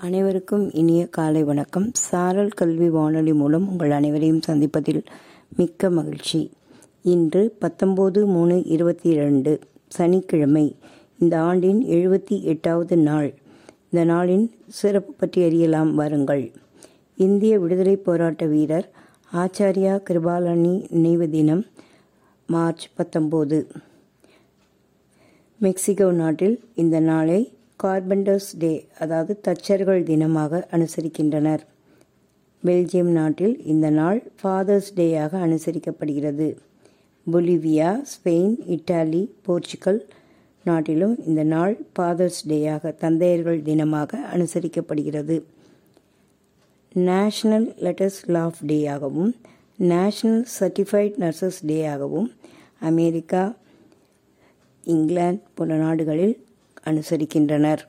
அனைவருக்கும் இனிய காலை வணக்கம். சாரல் கல்வி வானொலி மூலம் உங்கள் அனைவரையும் சந்திப்பதில் மிக்க மகிழ்ச்சி. இன்று பத்தொம்போது மூணு இருபத்தி ரெண்டு சனிக்கிழமை. இந்த ஆண்டின் எழுபத்தி எட்டாவது நாள். இந்த நாளின் சிறப்பு பற்றி அறியலாம் வாருங்கள். இந்திய விடுதலை போராட்ட வீரர் ஆச்சாரியா கிருபாலனி நினைவு தினம் மார்ச் பத்தொம்போது மெக்சிகோ நாட்டில் இந்த நாளை கார்பெண்டர்ஸ் டே அதாவது தச்சர்கள் தினமாக அனுசரிக்கின்றனர். பெல்ஜியம் நாட்டில் இந்த நாள் ஃபாதர்ஸ் டேயாக அனுசரிக்கப்படுகிறது. பொலிவியா ஸ்பெயின் இட்டாலி போர்ச்சுகல் நாட்டிலும் இந்த நாள் ஃபாதர்ஸ் டேயாக தந்தையர்கள் தினமாக அனுசரிக்கப்படுகிறது. நேஷனல் லெட்டர்ஸ் லாஃப் டேயாகவும் நேஷனல் சர்டிஃபைட் நர்சஸ் டேயாகவும் அமெரிக்கா இங்கிலாந்து போன்ற நாடுகளில் அனுசரிக்கின்றனர்.